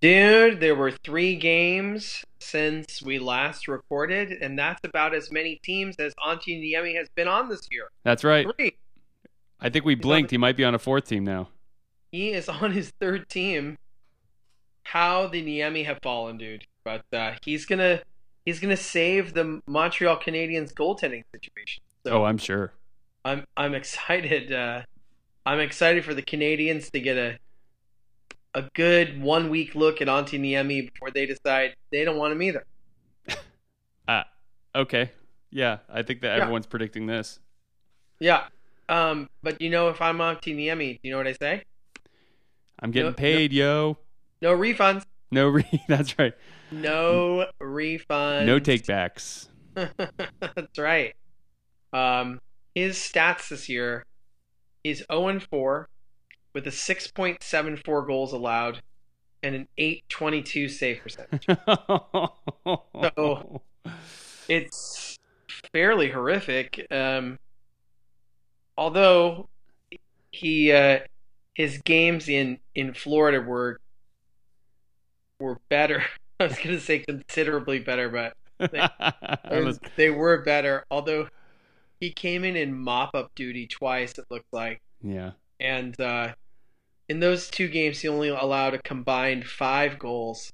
Dude, there were three games since we last recorded, and that's about as many teams as Antti Niemi has been on this year. That's right. Three. I think we on blinked. He might be on a fourth team now. He is on his third team. How the Niemi have fallen, dude. But uh, he's gonna he's gonna save the Montreal Canadiens goaltending situation. So Oh, I'm sure. I'm I'm excited. Uh, I'm excited for the Canadiens to get a a good one week look at Antti Niemi before they decide they don't want him either. Ah, okay. Yeah, I think that Yeah. everyone's predicting this. Yeah. Um, but you know, if I'm Antti Niemi, do you know what I say? I'm getting No- paid, yo. No refunds. No, re- that's right. No refunds. No takebacks. That's right. Um, his stats this year, is 0 and 4 with a 6.74 goals allowed and an 822 save percentage. So- it's fairly horrific. Um, although he uh, his games in in Florida were were better. I was going to say considerably better, but I was- they were better. Although he came in in mop up duty twice, it looked like, yeah. And uh, in those two games, he only allowed a combined five goals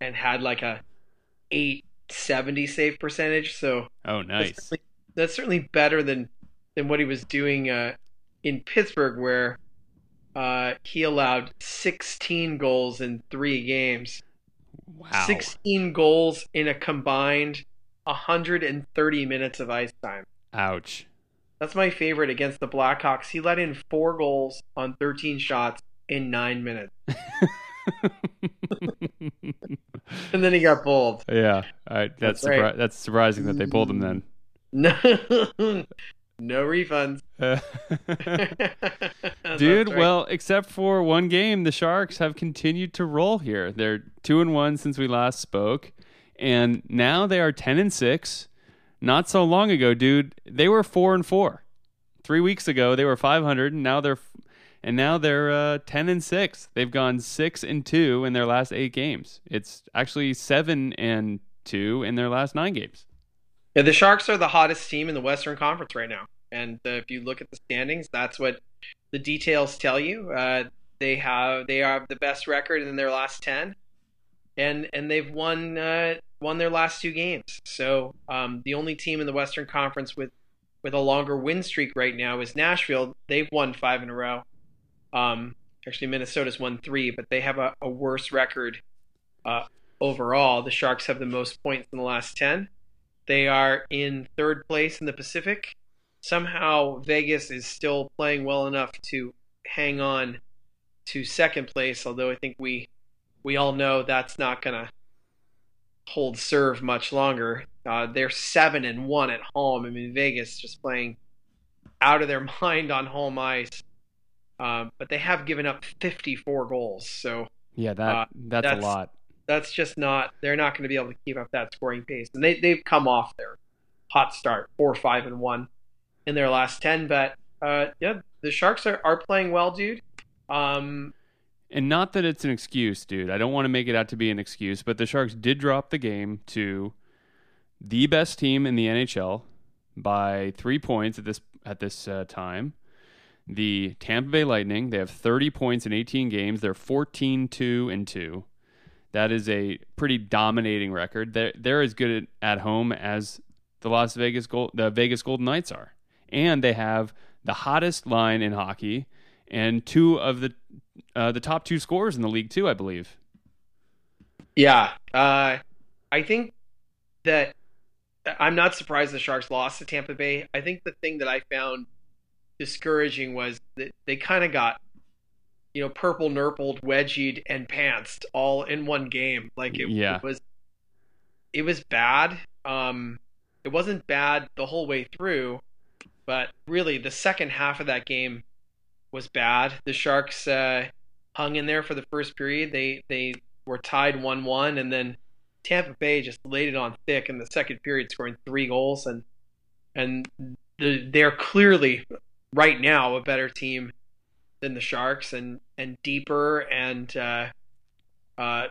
and had like a eight seventy save percentage. So Oh, that's nice. certainly, that's certainly better than than what he was doing uh, in Pittsburgh, where uh, he allowed sixteen goals in three games. Wow. 16 goals in a combined 130 minutes of ice time. Ouch. That's my favorite against the Blackhawks. He let in four goals on 13 shots in nine minutes, and then he got pulled. yeah. All right. That's That's right. that's surprising that they pulled him then. No, no refunds. Dude, right. well, except for one game, the Sharks have continued to roll here. They're two and one since we last spoke, and now they are ten and six. Not so long ago, dude, they were four and four. Three weeks ago, they were five hundred, and now they're and now they're uh, ten and six. They've gone six and two in their last eight games. It's actually seven and two in their last nine games. Yeah, the Sharks are the hottest team in the Western Conference right now. And uh, if you look at the standings, that's what the details tell you. Uh, they have they have the best record in their last ten, and and they've won uh, won their last two games. So um, the only team in the Western Conference with with a longer win streak right now is Nashville. They've won five in a row. Um, actually, Minnesota's won three, but they have a, a worse record uh, overall. The Sharks have the most points in the last ten. They are in third place in the Pacific. Somehow Vegas is still playing well enough to hang on to second place, although I think we we all know that's not to hold serve much longer. Uh, they're seven and one at home. I mean, Vegas just playing out of their mind on home ice, uh, but they have given up 54 goals. So Yeah, that Uh, that's, that's- a lot. that's just not they're not going to be able to keep up that scoring pace and they, they've come off their hot start four five and one in their last 10 but uh yeah the sharks are, are playing well dude um And not that it's an excuse, dude. I don't want to make it out to be an excuse, but the Sharks did drop the game to the best team in the NHL by three points at this at this uh, time. The Tampa Bay Lightning, they have 30 points in 18 games. They're 14 2 and 2. That is a pretty dominating record. They're, they're as good at, at home as the Las Vegas Gold, the Vegas Golden Knights are. And they have the hottest line in hockey and two of the uh, the top two scorers in the league too, I believe. yeah uh i think that i'm not surprised the sharks lost to tampa bay i think the thing that i found discouraging was that they kind of got you know purple nurpled wedgied and pantsed all in one game like it, Yeah. it was it was bad um It wasn't bad the whole way through, but really the second half of that game was bad. The Sharks uh, hung in there for the first period. They they were tied one one, and then Tampa Bay just laid it on thick in the second period, scoring three goals, and and the, they're clearly right now a better team than the Sharks, and and deeper, and uh, uh,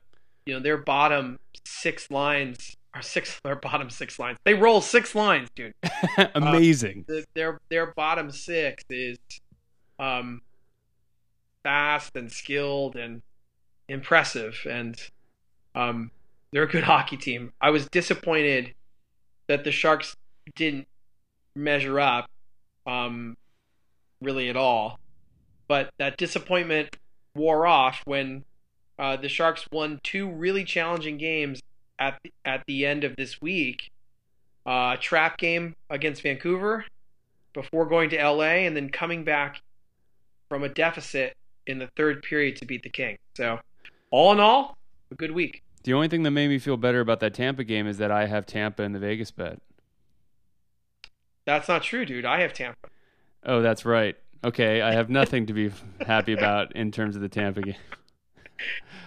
you know their bottom six lines are six their bottom six lines. They roll six lines, dude. Amazing. The, their their bottom six is um, fast and skilled and impressive, and um, they're a good hockey team. I was disappointed that the Sharks didn't measure up um, really at all, but that disappointment wore off when uh, the Sharks won two really challenging games at the, at the end of this week. Uh, trap game against Vancouver before going to LA, and then coming back from a deficit in the third period to beat the King. So, all in all, a good week. the only thing that made me feel better about that Tampa game is that I have Tampa in the Vegas bet. That's not true, dude. I have Tampa. Oh, that's right. Okay, I have nothing to be happy about in terms of the Tampa game.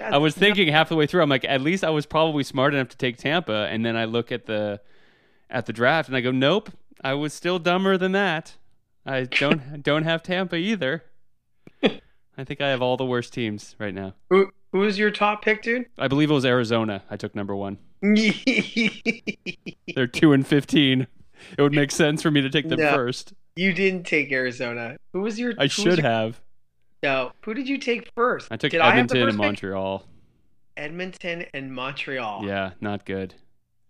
I was thinking half the way through, I'm like, at least I was probably smart enough to take Tampa, and then I look at the at the draft and I go, nope, I was still dumber than that. I don't don't have Tampa either. I think I have all the worst teams right now. Who who is your top pick, dude? I believe it was Arizona. I took number one. They're two and fifteen. It would make sense for me to take them No. first. didn't take Arizona. Who was your? I should your- have. No, who did you take first? I took Did I Edmonton and first pick? Montreal. Edmonton and Montreal. Yeah, not good.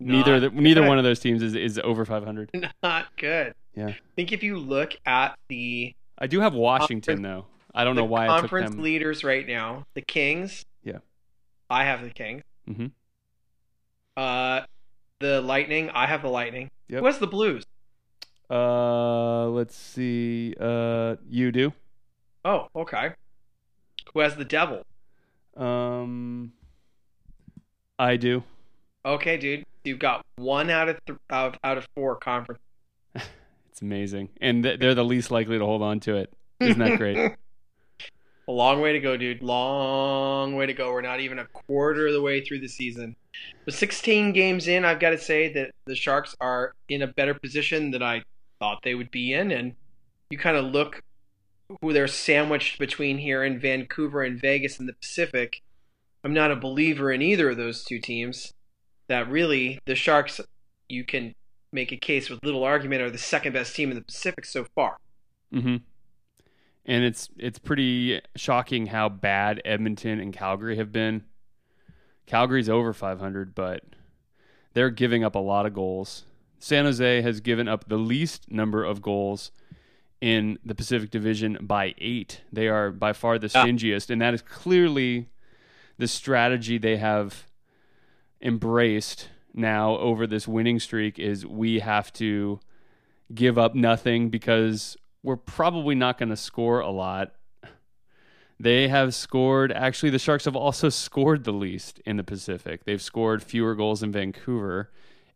Not neither the, neither one of those teams is, is over 500. Not good. Yeah. I think if you look at the I do have Washington though. I don't the know why conference leaders right now, the Kings. Yeah. I have the Kings. hmm Uh, the Lightning. I have the Lightning. Yep. What's the Blues? Uh, let's see. Uh, you do. Oh, okay. Who has the Devil? Um, I do. Okay, dude. You've got one out of th- out, out of four conference. It's amazing, and th- they're the least likely to hold on to it. Isn't that great? A long way to go, dude. Long way to go. We're not even a quarter of the way through the season. But 16 games in, I've got to say that the Sharks are in a better position than I thought they would be in. And you kind of look who they're sandwiched between here in Vancouver and Vegas in the Pacific. I'm not a believer in either of those two teams. That really, the Sharks, you can make a case with little argument, are the second best team in the Pacific so far. hmm And it's it's pretty shocking how bad Edmonton and Calgary have been. Calgary's over 500, but they're giving up a lot of goals. San Jose has given up the least number of goals in the Pacific Division by eight. They are by far the stingiest, and that is clearly the strategy they have embraced now over this winning streak. Is we have to give up nothing because we're probably not going to score a lot. They have scored. Actually, the Sharks have also scored the least in the Pacific. They've scored fewer goals than Vancouver,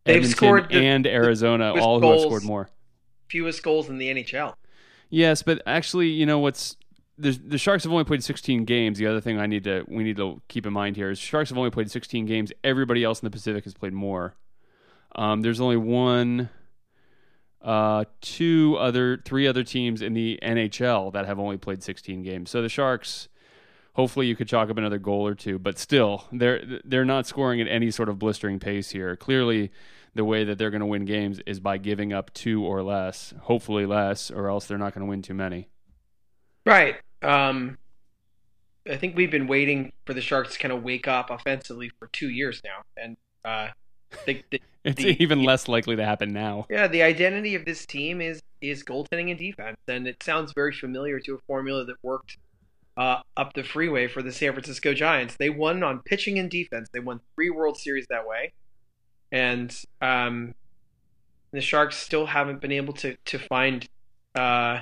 They've Edmonton, scored the- and Arizona, all who have scored more. Fewest goals in the NHL. Yes, but actually, you know what's the the Sharks have only played 16 games. The other thing I need to we need to keep in mind here is Sharks have only played 16 games. Everybody else in the Pacific has played more. Um, there's only one, uh, two other, three other teams in the NHL that have only played 16 games. So the Sharks, hopefully, you could chalk up another goal or two, but still, they're they're not scoring at any sort of blistering pace here. Clearly, the way that they're going to win games is by giving up two or less, hopefully less, or else they're not going to win too many. Right. Um, I think we've been waiting for the Sharks to kind of wake up offensively for two years now, and uh, the, the, It's The- even less likely to happen now. yeah, the identity of this team is is goaltending and defense, and it sounds very familiar to a formula that worked uh, up the freeway for the San Francisco Giants. They won on pitching and defense. They won three World Series that way, and um, the Sharks still haven't been able to to find, uh,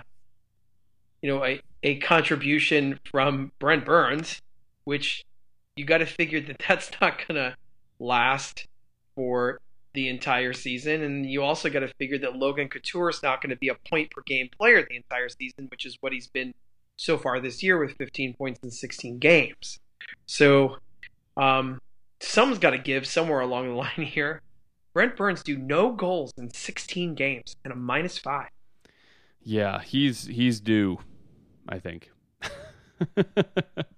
you know, a a contribution from Brent Burns, which you got to figure that that's not gonna last for the entire season, and you also got to figure that Logan Couture is not going to be a point per game player the entire season, which is what he's been so far this year with 15 points in 16 games. So, um, someone's got to give somewhere along the line here. Brent Burns do no goals in 16 games and a minus five. Yeah, he's he's due, I think.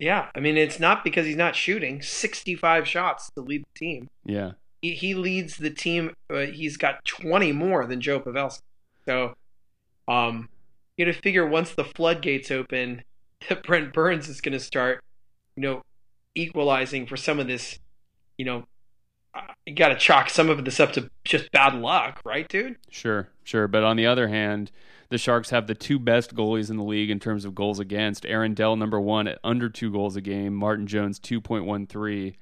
yeah. I mean, it's not because he's not shooting 65 shots to lead the team. Yeah. He, he leads the team. Uh, he's got 20 more than Joe Pavelski. So, um, you got to figure once the floodgates open, that Brent Burns is going to start, you know, equalizing for some of this, you know, you got to chalk some of this up to just bad luck, right, dude? Sure, sure. But on the other hand, the Sharks have the two best goalies in the league in terms of goals against. Aaron Dell, number one, at under two goals a game. Martin Jones, 2.13.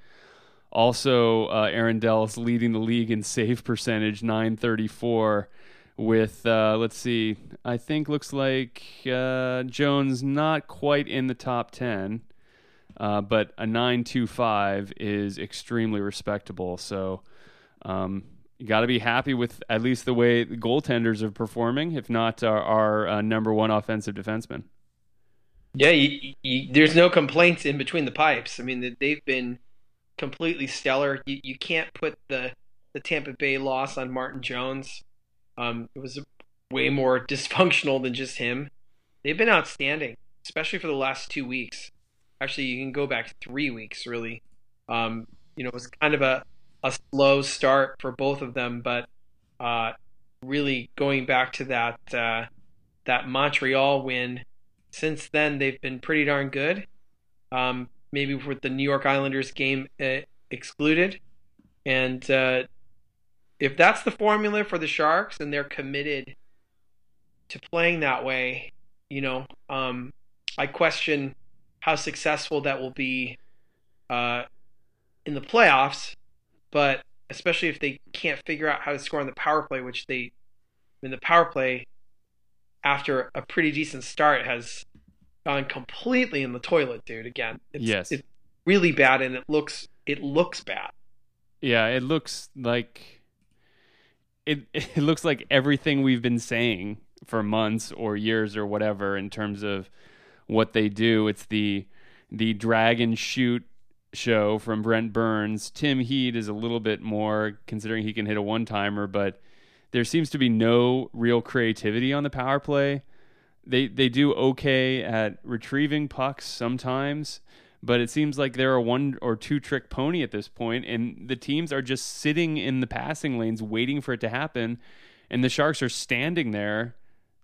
Also, uh, Aaron Dell is leading the league in save percentage, 934. With, uh, let's see, I think looks like uh, Jones not quite in the top 10. Uh, but a 925 is extremely respectable. So um, you got to be happy with at least the way the goaltenders are performing, if not our, our uh, number one offensive defenseman. Yeah, you, you, there's no complaints in between the pipes. I mean, they've been completely stellar. You, you can't put the the Tampa Bay loss on Martin Jones. Um, it was way more dysfunctional than just him. They've been outstanding, especially for the last two weeks actually you can go back three weeks really. Um, you know, it was kind of a, a slow start for both of them, but uh, really going back to that uh, that Montreal win, since then they've been pretty darn good. Um, maybe with the New York Islanders game uh, excluded, and uh, if that's the formula for the Sharks and they're committed to playing that way, you know, um, I question how successful that will be uh, in the playoffs, but especially if they can't figure out how to score on the power play, which they I mean, the power play after a pretty decent start has gone completely in the toilet, dude. Again, it's, yes, it's really bad, and it looks it looks bad. Yeah, it looks like it. It looks like everything we've been saying for months or years or whatever in terms of what they do. It's the the drag and shoot show from Brent Burns. Tim Heed is a little bit more considering he can hit a one timer, but there seems to be no real creativity on the power play. They they do okay at retrieving pucks sometimes, but it seems like they're a one or two trick pony at this point, and the teams are just sitting in the passing lanes waiting for it to happen, and the Sharks are standing there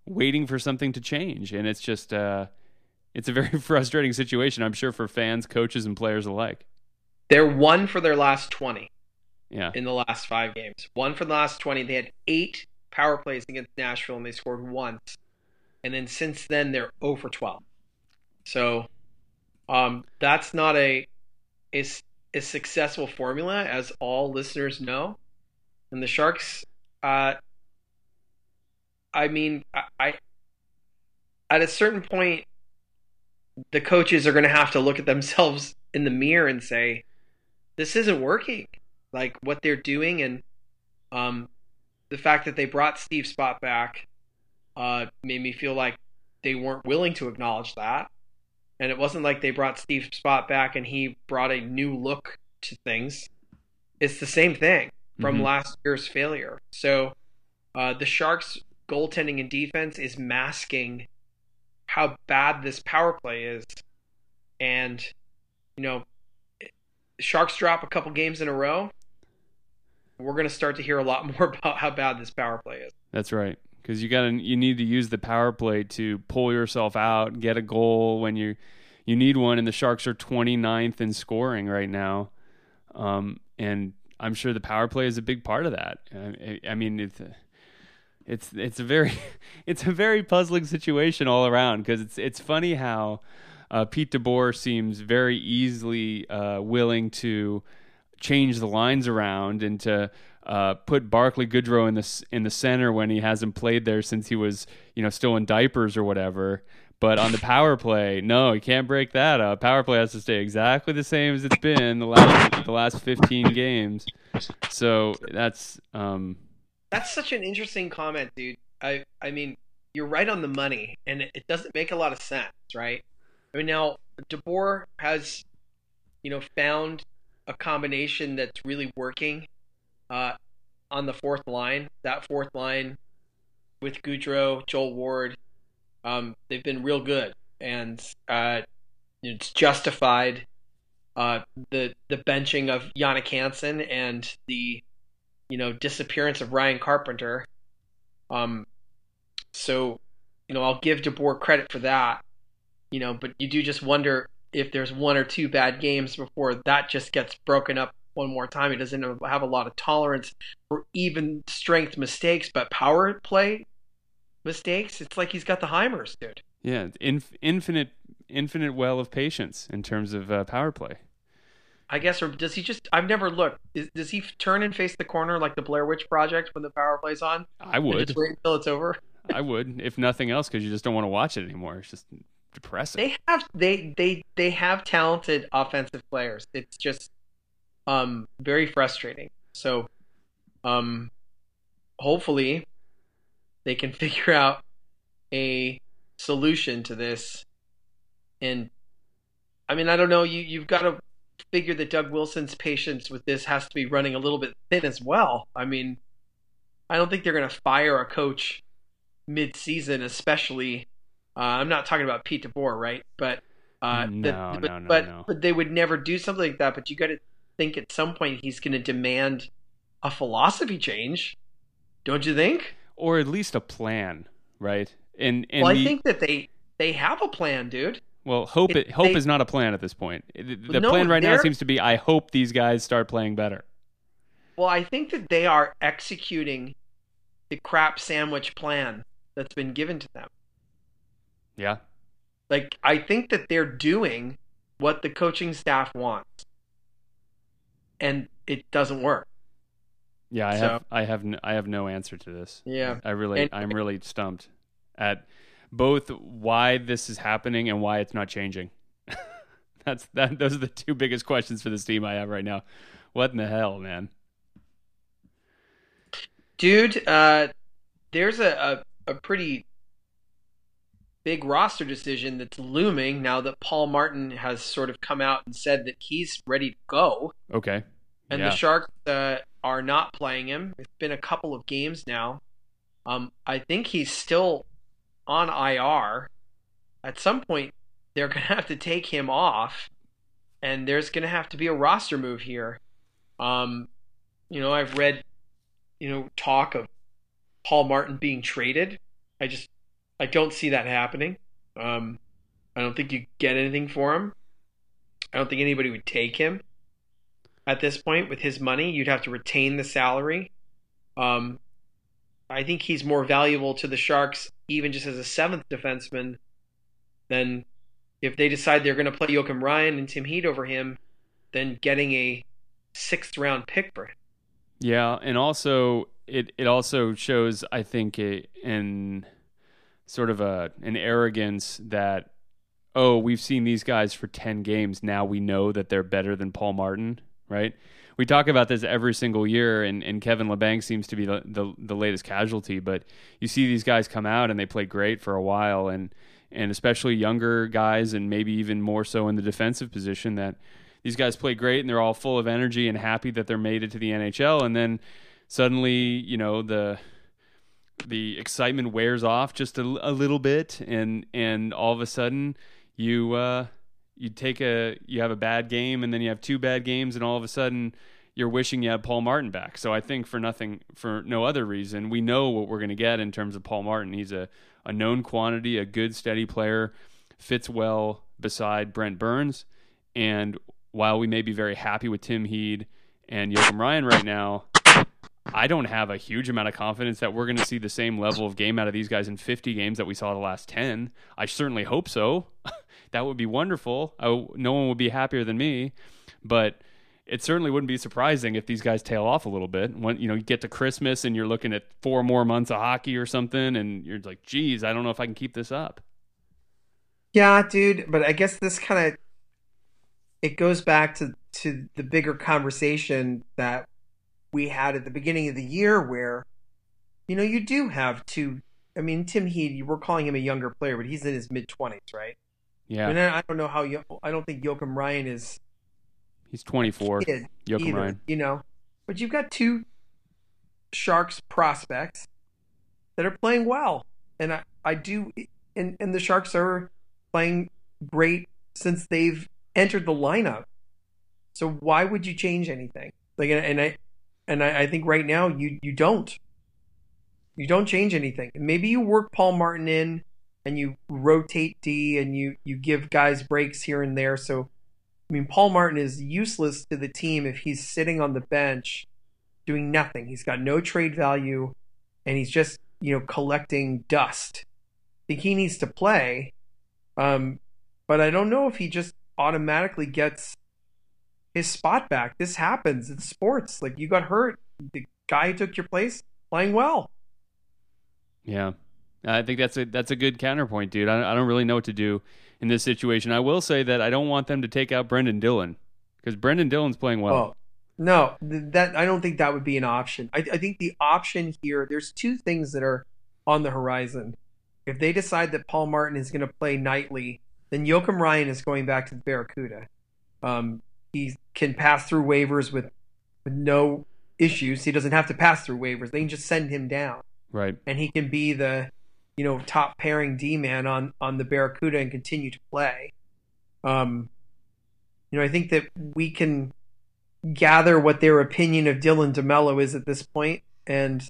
waiting for something to change, and it's just uh, it's a very frustrating situation, I'm sure, for fans, coaches, and players alike. They're one for their last 20 yeah. in the last five games. One for the last 20. They had eight power plays against Nashville, and they scored once. And then since then, they're 0 for 12. So um, that's not a, a, a, successful formula, as all listeners know. And the Sharks, uh, I mean, I, I at a certain point, the coaches are going to have to look at themselves in the mirror and say, this isn't working. Like what they're doing, and um, the fact that they brought Steve Spott back uh, made me feel like they weren't willing to acknowledge that. And it wasn't like they brought Steve Spott back and he brought a new look to things. It's the same thing from mm-hmm. last year's failure. So uh, the Sharks' goaltending and defense is masking how bad this power play is. And, you know, Sharks drop a couple games in a row. We're going to start to hear a lot more about how bad this power play is. That's right. Because you got to you need to use the power play to pull yourself out, get a goal when you you need one. And the Sharks are 29th in scoring right now, um, and I'm sure the power play is a big part of that. I, I mean, it's it's it's a very it's a very puzzling situation all around because it's it's funny how uh, Pete DeBoer seems very easily uh, willing to change the lines around and to uh, put Barclay Goodrow in the in the center when he hasn't played there since he was you know still in diapers or whatever. But on the power play, no, you can't break that up. Power play has to stay exactly the same as it's been the last the last 15 games. So that's um, That's such an interesting comment, dude. I I mean, you're right on the money, and it, doesn't make a lot of sense, right? I mean, now DeBoer has, you know, found a combination that's really working uh, on the fourth line. That fourth line with Goodrow, Joel Ward, um, they've been real good, and uh, it's justified. Uh, the the benching of Jannik Hansen and the you know disappearance of Ryan Carpenter. Um, so you know I'll give DeBoer credit for that. You know, but you do just wonder if there's one or two bad games before that just gets broken up one more time. He doesn't have a lot of tolerance for even strength mistakes, but power play mistakes, it's like he's got the Heimers, dude. Yeah, inf- infinite, infinite well of patience in terms of uh, power play. I guess, or does he just? I've never looked. Is, does he turn and face the corner like the Blair Witch Project when the power play's on? I would. Just wait until it's over. I would, if nothing else, because you just don't want to watch it anymore. It's just depressing. They have they they they have talented offensive players. It's just um very frustrating. So, um, hopefully they can figure out a solution to this. And I mean, I don't know. You you've got to figure that Doug Wilson's patience with this has to be running a little bit thin as well. I mean, I don't think they're going to fire a coach mid-season, especially. Uh, I'm not talking about Pete DeBoer, right? But uh, no, the, but, no, no, but, no. but they would never do something like that. But you got to think at some point he's going to demand a philosophy change, don't you think? or at least a plan, right? And and well, I the- think that they they have a plan, dude. Well, hope it- it, hope they- is not a plan at this point. The, No, plan right now seems to be I hope these guys start playing better. Well, I think that they are executing the crap sandwich plan that's been given to them. Yeah, Like I think that they're doing what the coaching staff wants, and it doesn't work. yeah. I So- have I have n- I have no answer to this. Yeah. I really And- I'm really stumped at both why this is happening and why it's not changing. That's that. Those are the two biggest questions for this team I have right now. What in the hell, man? Dude, uh, there's a, a, a pretty big roster decision that's looming now that Paul Martin has sort of come out and said that he's ready to go. Okay. And Yeah. the Sharks uh, are not playing him. It's been a couple of games now. Um, I think he's still on IR. At some point, they're going to have to take him off, and there's going to have to be a roster move here. Um, you know, I've read, you know, talk of Paul Martin being traded. I just, I don't see that happening. Um, I don't think you get anything for him. I don't think anybody would take him at this point with his money. You'd have to retain the salary. Um, I think he's more valuable to the Sharks, even just as a seventh defenseman, then if they decide they're going to play Joakim Ryan and Tim Heed over him, then getting a sixth round pick for him. Yeah, and also it it also shows I think a, in sort of a an arrogance that oh we've seen these guys for ten games now we know that they're better than Paul Martin right. We talk about this every single year, and, and Kevin Labanc seems to be the, the the latest casualty. But you see these guys come out and they play great for a while, and and especially younger guys, and maybe even more so in the defensive position that these guys play great and they're all full of energy and happy that they're made it to the NHL and then suddenly you know the the excitement wears off just a, a little bit and and all of a sudden you uh you take a you have a bad game and then you have two bad games and all of a sudden you're wishing you had Paul Martin back. So I think for nothing for no other reason, we know what we're going to get in terms of Paul Martin. He's a a known quantity, a good steady player, fits well beside Brent Burns and while we may be very happy with Tim Heed and Joakim Ryan right now, I don't have a huge amount of confidence that we're going to see the same level of game out of these guys in 50 games that we saw the last 10. I certainly hope so. that would be wonderful. I, no one would be happier than me, but it certainly wouldn't be surprising if these guys tail off a little bit. When you know you get to Christmas and you're looking at four more months of hockey or something, and you're like, "Geez, I don't know if I can keep this up." Yeah, dude, but I guess this kind of it goes back to to the bigger conversation that we had at the beginning of the year where you know, you do have two I mean, Tim Heed, we're calling him a younger player, but he's in his mid 20s, right? Yeah, And I don't know how Yo- I don't think Joakim Ryan is he's 24. kid Joakim either, Ryan. you know. But you've got two Sharks prospects that are playing well, and I, I do, and and the Sharks are playing great since they've entered the lineup. So why would you change anything? Like, and, and I, and I, I think right now you you don't. You don't change anything. Maybe you work Paul Martin in, and you rotate D, and you you give guys breaks here and there. So I mean, Paul Martin is useless to the team if he's sitting on the bench doing nothing. He's got no trade value and he's just, you know, collecting dust. I think he needs to play. Um, but I don't know if he just automatically gets his spot back. This happens. It's sports. Like you got hurt. The guy who took your place playing well. Yeah, I think that's a that's a good counterpoint, dude. I, I don't really know what to do in this situation. I will say that I don't want them to take out Brendan Dillon because Brendan Dillon's playing well. Oh, no, that I don't think that would be an option. I, I think the option here, there's two things that are on the horizon. If they decide that Paul Martin is going to play nightly, then Joakim Ryan is going back to the Barracuda. Um, he can pass through waivers with, with no issues. He doesn't have to pass through waivers. They can just send him down, Right. and he can be the, you know, top pairing D man on on the Barracuda and continue to play. Um, you know, I think that we can gather what their opinion of Dylan DeMelo is at this point, and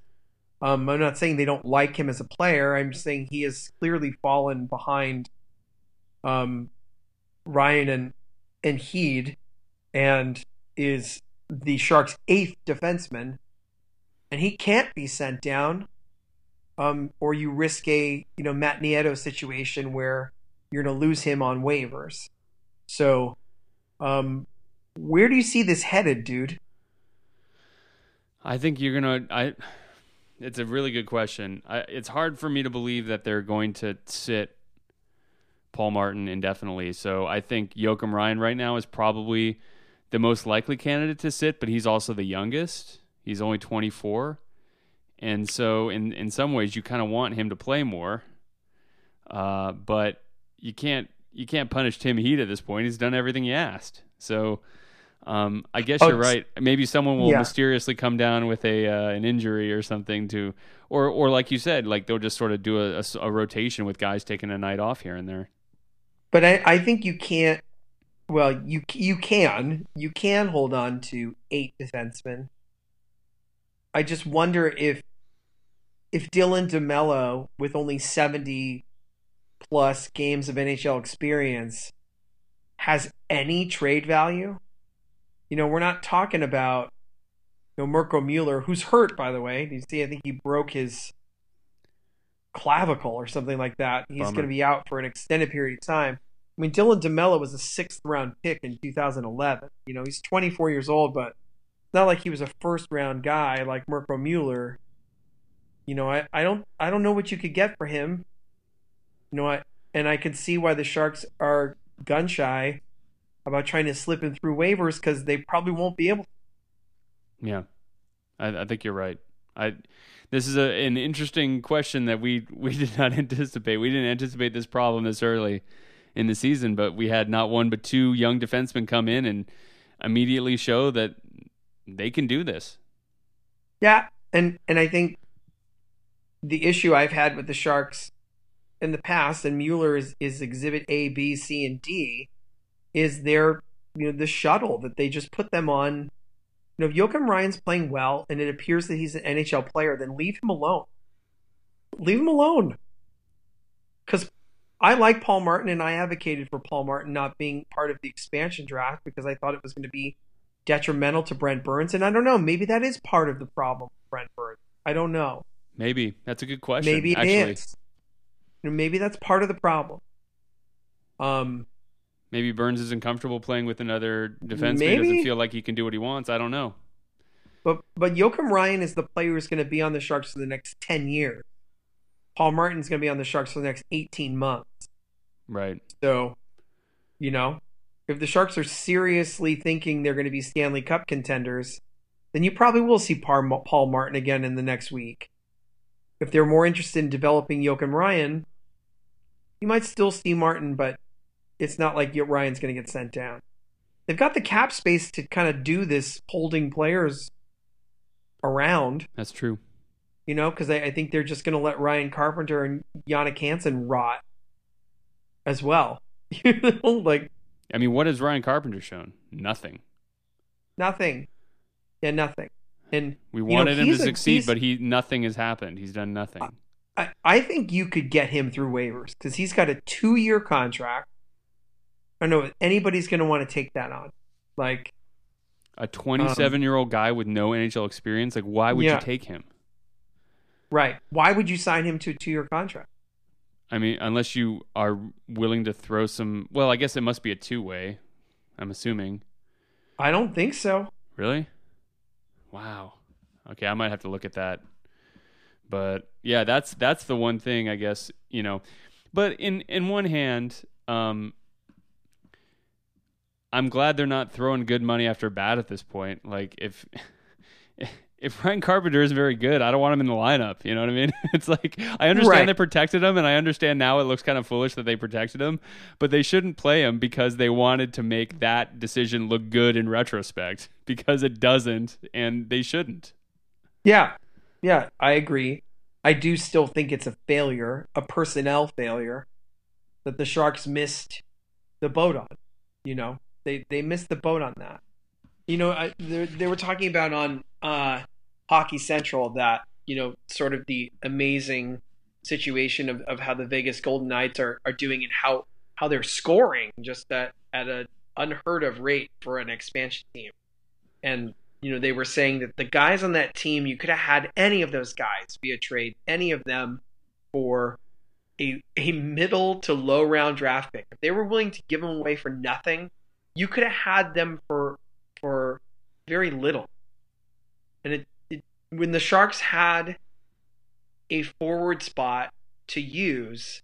um, I'm not saying they don't like him as a player. I'm saying he has clearly fallen behind um, Ryan and and Heed, and is the Sharks' eighth defenseman, and he can't be sent down, um, or you risk a you know Matt Nieto situation where you're going to lose him on waivers. So, um, where do you see this headed, dude? I think you're gonna. I. It's a really good question. I, it's hard for me to believe that they're going to sit Paul Martin indefinitely. So I think Joakim Ryan right now is probably the most likely candidate to sit, but he's also the youngest. He's only 24, and so in in some ways you kind of want him to play more. Uh, but you can't you can't punish Tim Heed at this point. He's done everything you asked. So um, I guess Oh, you're right. Maybe someone will Yeah. mysteriously come down with a uh, an injury or something to, or or like you said, like they'll just sort of do a a rotation with guys taking a night off here and there. But I, I think you can't. Well, you you can you can hold on to eight defensemen. I just wonder if if Dylan DeMelo, with only seventy plus games of NHL experience, has any trade value. You know, we're not talking about you know Mirco Mueller, who's hurt by the way. You see, I think he broke his clavicle or something like that. He's going to be out for an extended period of time. I mean, Dylan DeMelo was a sixth round pick in 2011. You know, he's 24 years old, but not like he was a first round guy like Mirco Mueller. You know, I, I don't I don't know what you could get for him. You know, I and I can see why the Sharks are gun shy about trying to slip him through waivers because they probably won't be able. To. Yeah, I, I think you're right. I this is a, an interesting question that we we did not anticipate. We didn't anticipate this problem this early in the season, but we had not one but two young defensemen come in and immediately show that they can do this. Yeah, and and I think the issue I've had with the Sharks in the past, and Mueller is, is exhibit A, B, C, and D, is their you know the shuttle that they just put them on. You know, if Joakim Ryan's playing well and it appears that he's an NHL player, then leave him alone. Leave him alone. Because I like Paul Martin and I advocated for Paul Martin not being part of the expansion draft because I thought it was going to be detrimental to Brent Burns. And I don't know, maybe that is part of the problem, with Brent Burns. I don't know. Maybe that's a good question. Maybe it is. actually. Know, maybe that's part of the problem. Um, Maybe Burns isn't comfortable playing with another defenseman. Maybe. doesn't feel like he can do what he wants. I don't know. but but Joakim Ryan is the player who's going to be on the Sharks for the next ten years. Paul Martin's going to be on the Sharks for the next eighteen months. Right. So, you know, if the Sharks are seriously thinking they're going to be Stanley Cup contenders, then you probably will see Par- Paul Martin again in the next week. If they're more interested in developing Joakim Ryan, you might still see Martin, but it's not like Ryan's going to get sent down. They've got the cap space to kind of do this holding players around, That's true. you know, because I, I think they're just going to let Ryan Carpenter and Jannik Hansen rot as well. you know, like I mean, what has Ryan Carpenter shown? Nothing. nothing. Yeah, nothing. And We you know, wanted him to a- succeed, but he nothing has happened. He's done nothing. I, I think you could get him through waivers because he's got a two year contract. I don't know if anybody's going to want to take that on. Like, A 27 year old guy with no NHL experience, like why would Yeah. you take him? right. Why would you sign him to a two year contract? I mean, unless you are willing to throw some. Well, I guess it must be a two way. I'm assuming. I don't think so. Really? Wow. Okay, I might have to look at that. But yeah, that's that's the one thing I guess you know. But in in one hand, um, I'm glad they're not throwing good money after bad at this point. Like if if Ryan Carpenter is very good, I don't want him in the lineup. You know what I mean? It's like I understand Right. they protected him, and I understand now it looks kind of foolish that they protected him, but they shouldn't play him because they wanted to make that decision look good in retrospect because it doesn't, and they shouldn't. Yeah. Yeah, I agree. I do still think it's a failure, a personnel failure that the Sharks missed the boat on. You know, they they missed the boat on that. You know, I, they, they were talking about on uh, Hockey Central that you know, sort of the amazing situation of, of how the Vegas Golden Knights are, are doing and how how they're scoring just at at an unheard of rate for an expansion team. And you know, they were saying that the guys on that team, you could have had any of those guys via trade, any of them for a a middle to low round draft pick. If they were willing to give them away for nothing, you could have had them for for very little. And it, it when the Sharks had a forward spot to use,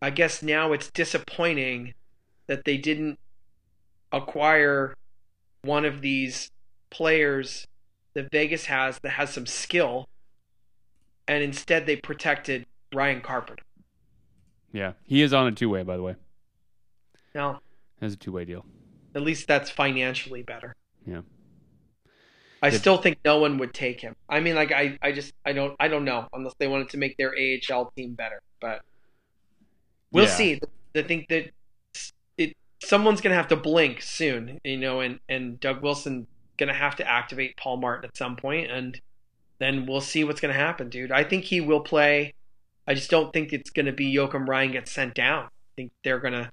I guess now it's disappointing that they didn't acquire one of these players that Vegas has that has some skill, and instead they protected Ryan Carpenter. Yeah, he is on a two way, by the way. Now, That's a two way deal. at least that's financially better. Yeah. I If- still think no one would take him. I mean, like I, I just, I don't, I don't know unless they wanted to make their AHL team better. But we'll Yeah. see. I think that it, someone's gonna have to blink soon, you know, and and Doug Wilson gonna have to activate Paul Martin at some point, and then we'll see what's gonna happen, dude. I think he will play. I just don't think it's gonna be Joakim Ryan gets sent down. I think they're gonna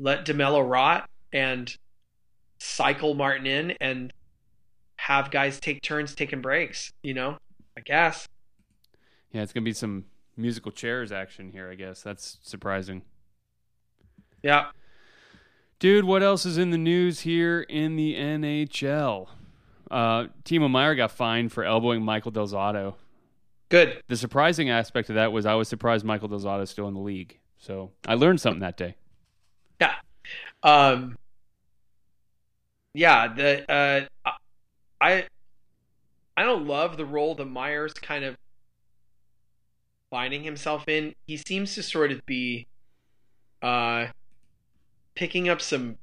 let DeMelo rot and cycle Martin in and have guys take turns taking breaks. You know, I guess. Yeah, it's gonna be some musical chairs action here. I guess that's surprising. Yeah. Dude, what else is in the news here in the NHL? Uh, Timo Meier got fined for elbowing Michael Del Zotto. Good. The surprising aspect of that was I was surprised Michael Del Zotto is still in the league. So I learned something that day. Yeah. Um. Yeah. The uh, I I don't love the role that Meier's kind of finding himself in. He seems to sort of be uh picking up some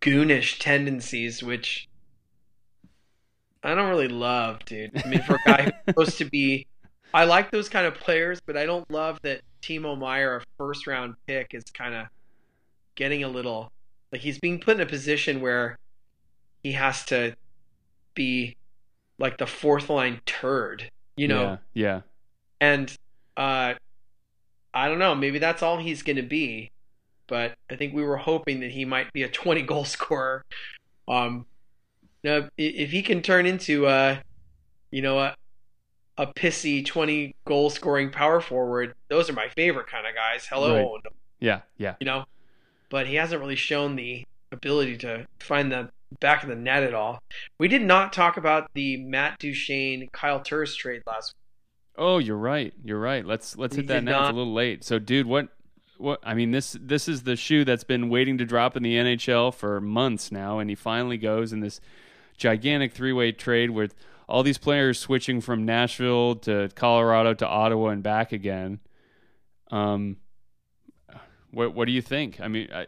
goonish tendencies, which I don't really love, dude. I mean, for a guy who's supposed to be, I like those kind of players, but I don't love that Timo Meier, a first round pick, is kind of getting a little like he's being put in a position where he has to be like the fourth line turd, you know, Yeah. yeah. and uh, I don't know, maybe that's all he's going to be. But I think we were hoping that he might be a 20 goal scorer. Um, now, if he can turn into, uh, you know, a, a pissy 20 goal scoring power forward, those are my favorite kind of guys. Hello, Yeah. Yeah. you know, but he hasn't really shown the ability to find the back of the net at all. We did not talk about the Matt Duchene Kyle Turris trade last week. Oh, you're right. You're right. Let's let's We hit that now. It's a little late. So, dude, what what I mean this this is the shoe that's been waiting to drop in the NHL for months now, and he finally goes in this gigantic three way trade with all these players switching from Nashville to Colorado to Ottawa and back again. Um, what what do you think? I mean, I,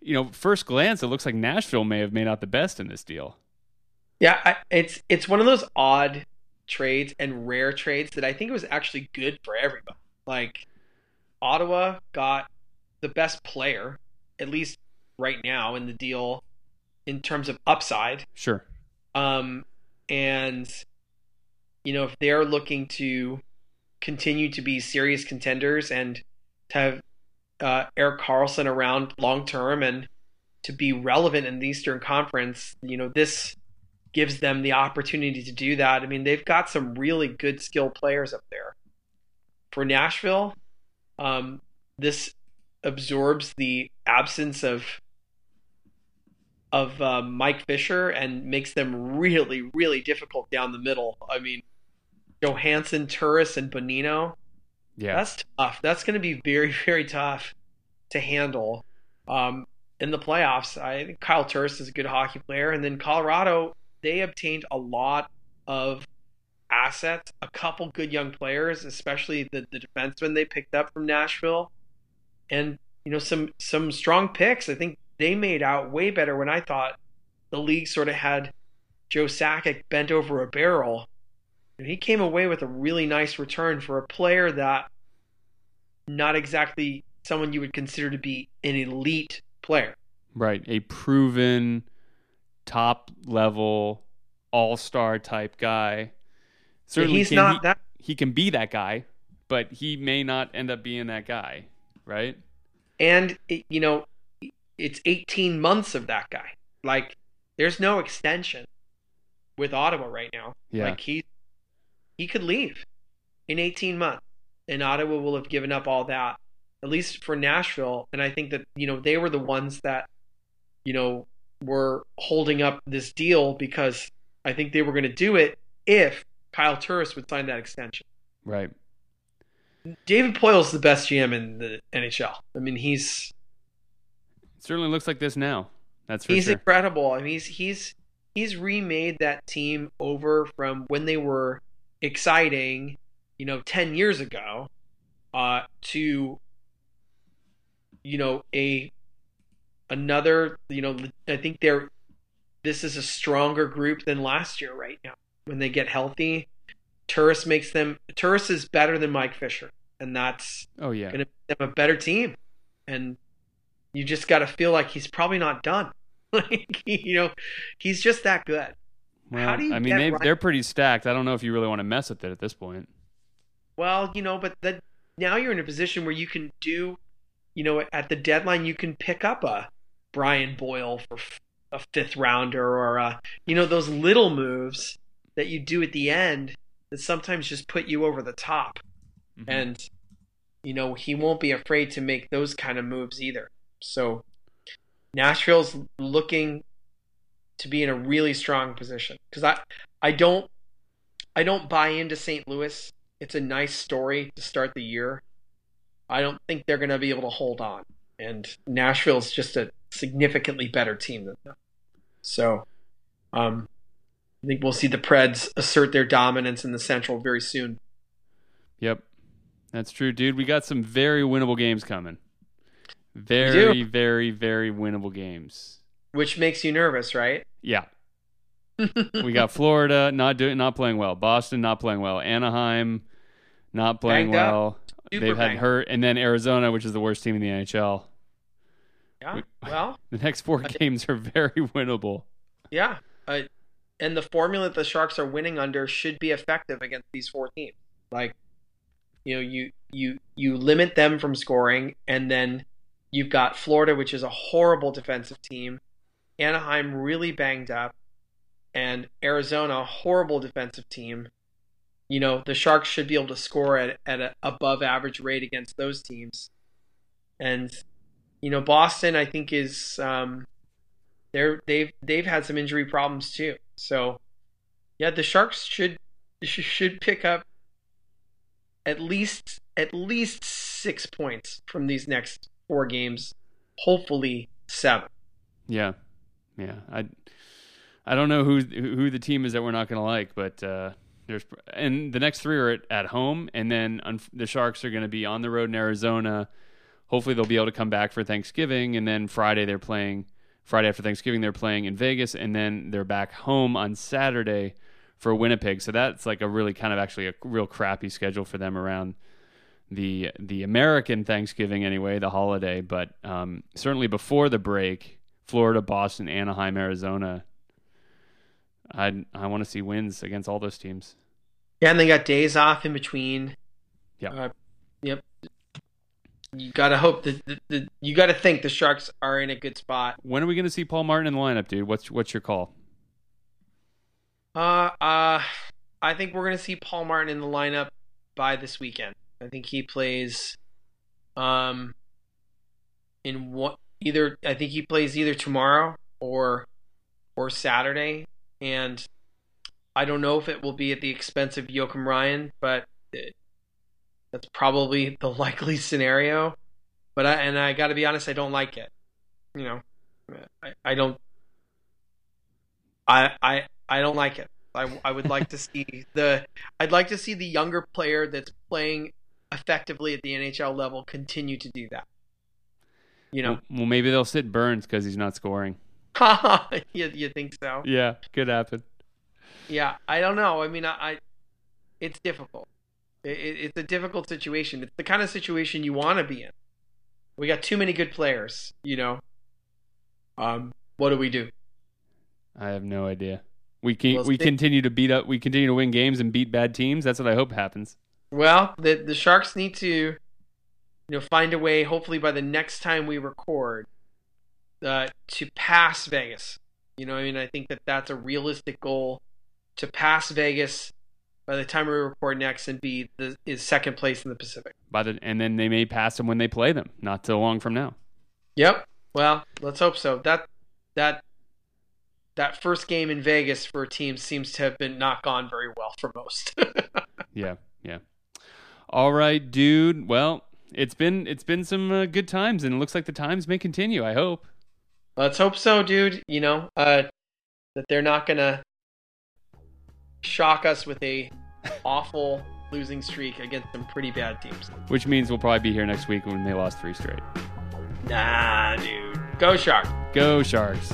you know, first glance, it looks like Nashville may have made out the best in this deal. Yeah, I, it's it's one of those odd trades and rare trades that I think it was actually good for everybody. Like Ottawa got the best player, at least right now in the deal, in terms of upside. Sure. Um, and you know, if they're looking to continue to be serious contenders and to have uh, Erik Karlsson around long term and to be relevant in the Eastern Conference, you know, this gives them the opportunity to do that. I mean, they've got some really good skill players up there. For Nashville, um, this absorbs the absence of of uh, Mike Fisher and makes them really, really difficult down the middle. I mean, Johansen, Turris, and Bonino. Yeah, that's tough. That's going to be very, very tough to handle um, in the playoffs. I think Kyle Turris is a good hockey player, and then Colorado they obtained a lot of assets, a couple good young players, especially the, the defensemen they picked up from Nashville, and you know some some strong picks. I think they made out way better when I thought the league sort of had Joe Sakic bent over a barrel. He came away with a really nice return for a player that not exactly someone you would consider to be an elite player. Right, a proven top level all star type guy. Certainly, he's not he, that. He can be that guy, but he may not end up being that guy, right? And you know, it's 18 months of that guy. Like, there's no extension with Ottawa right now. Yeah. Like he he could leave in 18 months, and Ottawa will have given up all that, at least for Nashville. And I think that you know they were the ones that you know were holding up this deal because I think they were going to do it if Kyle Turris would sign that extension. Right. David Poile's the best GM in the NHL. I mean, he's it certainly looks like this now. That's for he's sure. incredible. I mean, he's he's he's remade that team over from when they were exciting, you know, ten years ago, uh, to you know a another. You know, I think they're this is a stronger group than last year right now when they get healthy. Turris makes them. Turris is better than Mike Fisher, and that's oh yeah, going to make them a better team. And you just got to feel like he's probably not done. like you know, he's just that good. Well, How do you I mean, they, they're pretty stacked. I don't know if you really want to mess with it at this point. Well, you know, but that now you're in a position where you can do, you know, at the deadline you can pick up a Brian Boyle for a fifth rounder or a, you know, those little moves that you do at the end that sometimes just put you over the top. Mm-hmm. And you know, he won't be afraid to make those kind of moves either. So Nashville's looking to be in a really strong position because I I don't I don't buy into St. Louis. It's a nice story to start the year. I don't think they're going to be able to hold on, and Nashville's just a significantly better team than them. So, um, I think we'll see the Preds assert their dominance in the Central very soon. Yep, that's true, dude. We got some very winnable games coming. Very, very, very winnable games. Which makes you nervous, right? Yeah. we got Florida not doing, not playing well. Boston not playing well. Anaheim not playing banged well. They've had hurt, and then Arizona, which is the worst team in the NHL. Yeah. well, the next four games are very winnable. Yeah, uh, and the formula that the Sharks are winning under should be effective against these four teams. Like, you know, you you you limit them from scoring, and then You've got Florida, which is a horrible defensive team, Anaheim really banged up, and Arizona, horrible defensive team. You know, the Sharks should be able to score at, at an above average rate against those teams. And, you know, Boston, I think, is um, they're they've they've had some injury problems too. So, yeah, the Sharks should should pick up at least at least six points from these next four games, hopefully seven. Yeah, yeah. I I don't know who who the team is that we're not going to like, but uh, there's and the next three are at, at home, and then the Sharks are going to be on the road in Arizona. Hopefully, they'll be able to come back for Thanksgiving, and then Friday they're playing. Friday after Thanksgiving, they're playing in Vegas, and then they're back home on Saturday for Winnipeg. So that's like a really kind of actually a real crappy schedule for them around the the American Thanksgiving anyway, the holiday. But um, certainly before the break, Florida, Boston, Anaheim, Arizona. I I want to see wins against all those teams. Yeah, and they got days off in between. Yeah. Uh, yep. You gotta hope that the, the, you gotta think the Sharks are in a good spot. When are we going to see Paul Martin in the lineup, dude? What's what's your call? Uh, uh, I think we're gonna see Paul Martin in the lineup by this weekend. I think he plays, um, in what either I think he plays either tomorrow or or Saturday, and I don't know if it will be at the expense of Joakim Ryan, but it, that's probably the likely scenario. But I and I got to be honest, I don't like it. You know, I, I don't. I I I don't like it. I, I would like to see the I'd like to see the younger player that's playing effectively at the NHL level continue to do that. You know, Well, maybe they'll sit Burns because he's not scoring. you, you think so? Yeah, could happen. Yeah, I don't know. I mean, I, I it's difficult. It, it, it's a difficult situation. It's the kind of situation you want to be in. We got too many good players. You know. Um, what do we do? I have no idea. We can We'll we continue to beat up. We continue to win games and beat bad teams. That's what I hope happens. Well, the the Sharks need to, you know, find a way. Hopefully, by the next time we record, uh, to pass Vegas. You know, I mean, I think that that's a realistic goal to pass Vegas by the time we record next and be the is second place in the Pacific. By the and then they may pass them when they play them. Not so long from now. Yep. Well, let's hope so. That that that first game in Vegas for a team seems to have been not gone very well for most. Yeah, yeah. All right, dude. Well, it's been it's been some uh, good times, and it looks like the times may continue. I hope. Let's hope so, dude. You know, uh, that they're not gonna shock us with a awful losing streak against some pretty bad teams. Which means we'll probably be here next week when they lost three straight. Nah, dude. Go Sharks. Go Sharks!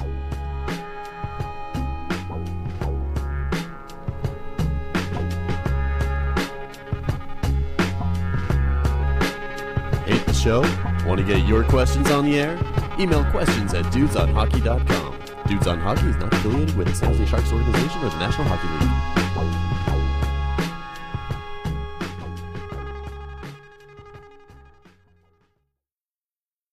Show? Want to get your questions on the air? Email questions at dudesonhockey.com. Dudes on Hockey is not affiliated with the San Jose Sharks organization or the National Hockey League.